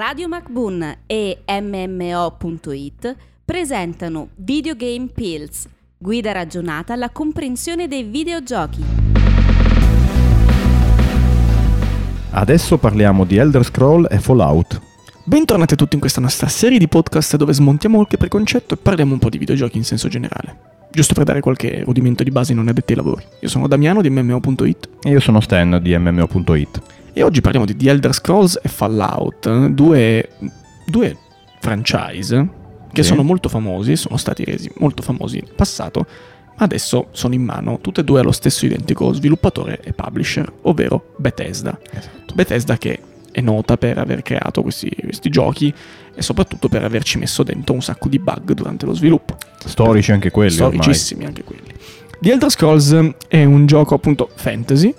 Radio MacBoon e MMO.it presentano Videogame Pills, guida ragionata alla comprensione dei videogiochi. Adesso parliamo di Elder Scroll e Fallout. Bentornati a tutti in questa nostra serie di podcast dove smontiamo qualche preconcetto e parliamo un po' di videogiochi in senso generale. Giusto per dare qualche rudimento di base non addetti ai lavori. Io sono Damiano di MMO.it E io sono Stan di MMO.it. e oggi parliamo di The Elder Scrolls e Fallout, due, due franchise che Sì. sono molto famosi, sono stati resi molto famosi in passato, ma adesso sono in mano tutte e due allo stesso identico sviluppatore e publisher, ovvero Bethesda. Esatto. Bethesda che è nota per aver creato questi, questi giochi e soprattutto per averci messo dentro un sacco di bug durante lo sviluppo. Storici anche quelli ormai. Storicissimi anche quelli. The Elder Scrolls è un gioco appunto fantasy,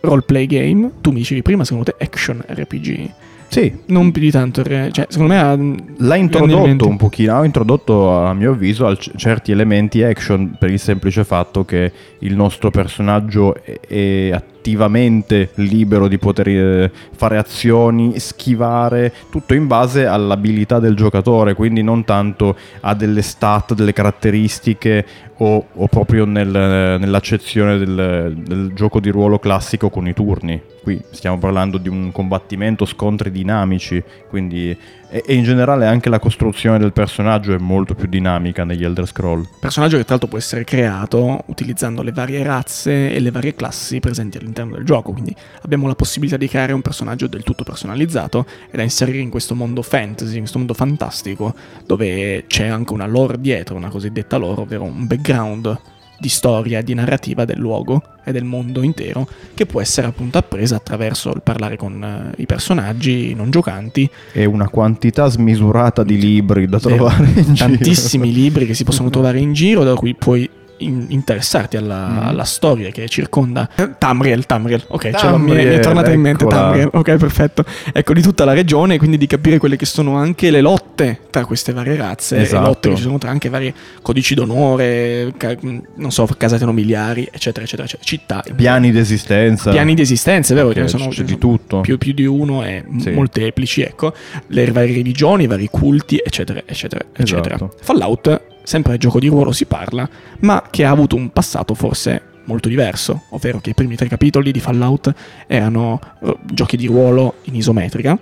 roleplay game, tu mi dicevi prima secondo te action RPG, Sì, non più di tanto, cioè secondo me ha l'ha introdotto un pochino, ha introdotto a mio avviso al- certi elementi action per il semplice fatto che il nostro personaggio è, è attivamente libero di poter eh, fare azioni, schivare, tutto in base all'abilità del giocatore, quindi non tanto a delle stat, delle caratteristiche o, o proprio nel- nell'accezione del, del gioco di ruolo classico con i turni. Qui stiamo parlando di un combattimento, scontri dinamici, quindi e in generale anche la costruzione del personaggio è molto più dinamica negli Elder Scroll. personaggio che tra l'altro può essere creato utilizzando le varie razze e le varie classi presenti all'interno del gioco, quindi abbiamo la possibilità di creare un personaggio del tutto personalizzato e da inserire in questo mondo fantasy, in questo mondo fantastico, dove c'è anche una lore dietro, una cosiddetta lore, ovvero un background di storia, di narrativa del luogo e del mondo intero, che può essere appunto appresa attraverso il parlare con eh, i personaggi non giocanti. E una quantità smisurata di libri da trovare in giro. tantissimi libri che si possono trovare in giro da cui puoi in- interessarti alla, Mhm. alla storia che circonda Tamriel, Tamriel, ok, cioè, mi, è, Tamriel, tornata in mente eccola. Tamriel, ok, perfetto. Ecco, di tutta la regione, quindi di capire quelle che sono anche le lotte tra queste varie razze, Esatto. lotte che ci sono tra anche vari codici d'onore, ca- non so, casate nobiliari, eccetera, eccetera, eccetera, città, Piani di esistenza. piani di esistenza, è vero? Perché Ce ne sono, c'è di tutto. Più, più di uno e Sì. molteplici, ecco, le varie religioni, i vari culti, eccetera, eccetera, eccetera. Esatto. Fallout, sempre gioco di ruolo si parla, ma che ha avuto un passato forse molto diverso, ovvero che i primi tre capitoli di Fallout erano eh, giochi di ruolo in isometrica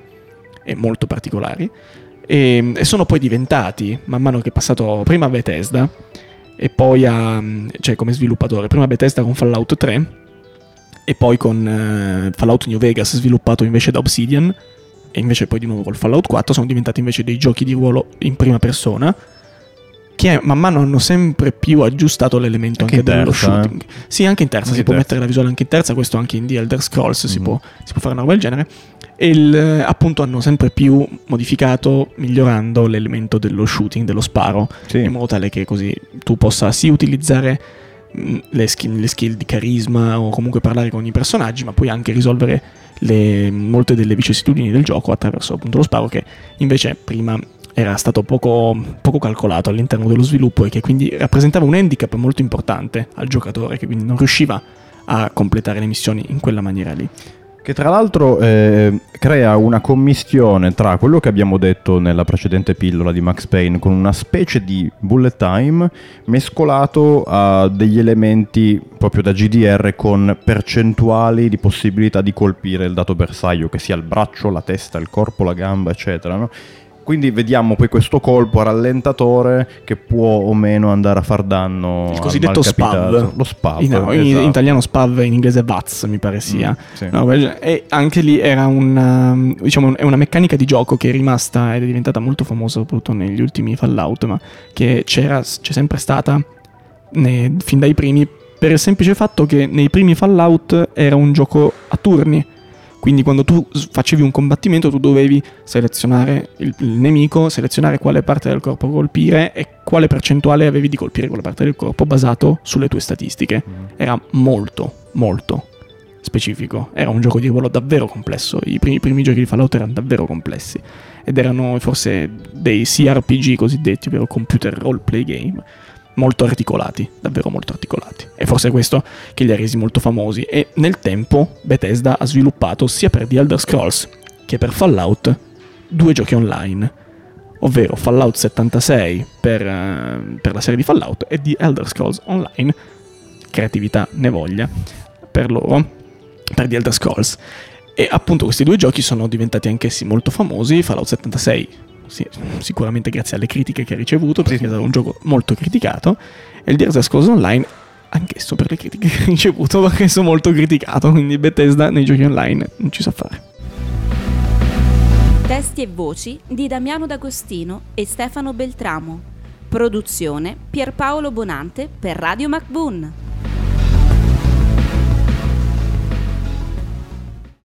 e molto particolari e, e sono poi diventati, man mano che è passato prima a Bethesda e poi a, cioè come sviluppatore, prima Bethesda con Fallout 3 e poi con eh, Fallout New Vegas sviluppato invece da Obsidian e invece poi di nuovo col Fallout 4 sono diventati invece dei giochi di ruolo in prima persona che man mano hanno sempre più aggiustato l'elemento Anche anche, dello terza, eh. shooting. Sì, anche in terza, Anche si in può terza. mettere la visuale anche in terza, questo anche in The Elder Scrolls si, Mhm. può, si può fare una roba del genere. E il, eh, appunto hanno sempre più modificato, migliorando l'elemento dello shooting, dello sparo, Sì. in modo tale che così tu possa sì utilizzare le skill, le skill di carisma o comunque parlare con i personaggi, ma puoi anche risolvere le- molte delle vicissitudini del gioco attraverso appunto lo sparo che invece prima era stato poco, poco calcolato all'interno dello sviluppo e che quindi rappresentava un handicap molto importante al giocatore che quindi non riusciva a completare le missioni in quella maniera lì. Che tra l'altro eh, crea una commistione tra quello che abbiamo detto nella precedente pillola di Max Payne con una specie di bullet time mescolato a degli elementi proprio da GDR con percentuali di possibilità di colpire il dato bersaglio, che sia il braccio, la testa, il corpo, la gamba, eccetera. no? Quindi vediamo poi questo colpo rallentatore che può o meno andare a far danno. Il cosiddetto. SPAV. Lo SPAV. In, in- in esatto. italiano SPAV, in inglese VATS mi pare sia. Mm, sì. No, e anche lì era una, diciamo, è una meccanica di gioco che è rimasta ed è diventata molto famosa soprattutto negli ultimi Fallout, ma che c'era, c'è sempre stata ne- fin dai primi per il semplice fatto che nei primi Fallout era un gioco a turni. Quindi quando tu facevi un combattimento tu dovevi selezionare il, il nemico, selezionare quale parte del corpo colpire e quale percentuale avevi di colpire quella parte del corpo basato sulle tue statistiche Mm. era molto, molto specifico. Era un gioco di ruolo davvero complesso. I primi, i primi giochi di Fallout erano davvero complessi. Ed erano forse dei CRPG cosiddetti, ovvero computer roleplay game, molto articolati, davvero molto articolati. E forse è questo che li ha resi molto famosi. E nel tempo Bethesda ha sviluppato sia per The Elder Scrolls che per Fallout due giochi online, ovvero Fallout 76 per, eh, per la serie di Fallout e The Elder Scrolls Online, creatività ne voglia, per loro, per The Elder Scrolls. E appunto questi due giochi sono diventati anch'essi molto famosi, Fallout 76 sì, sicuramente grazie alle critiche che ha ricevuto, perché è stato un gioco molto criticato, e il Elder Scrolls Online anch'esso per le critiche che ha ricevuto, anch'esso molto criticato, quindi Bethesda nei giochi online non ci sa fare. Testi e voci di Damiano D'Agostino e Stefano Beltramo. Produzione Pierpaolo Bonante per Radio MacBoon.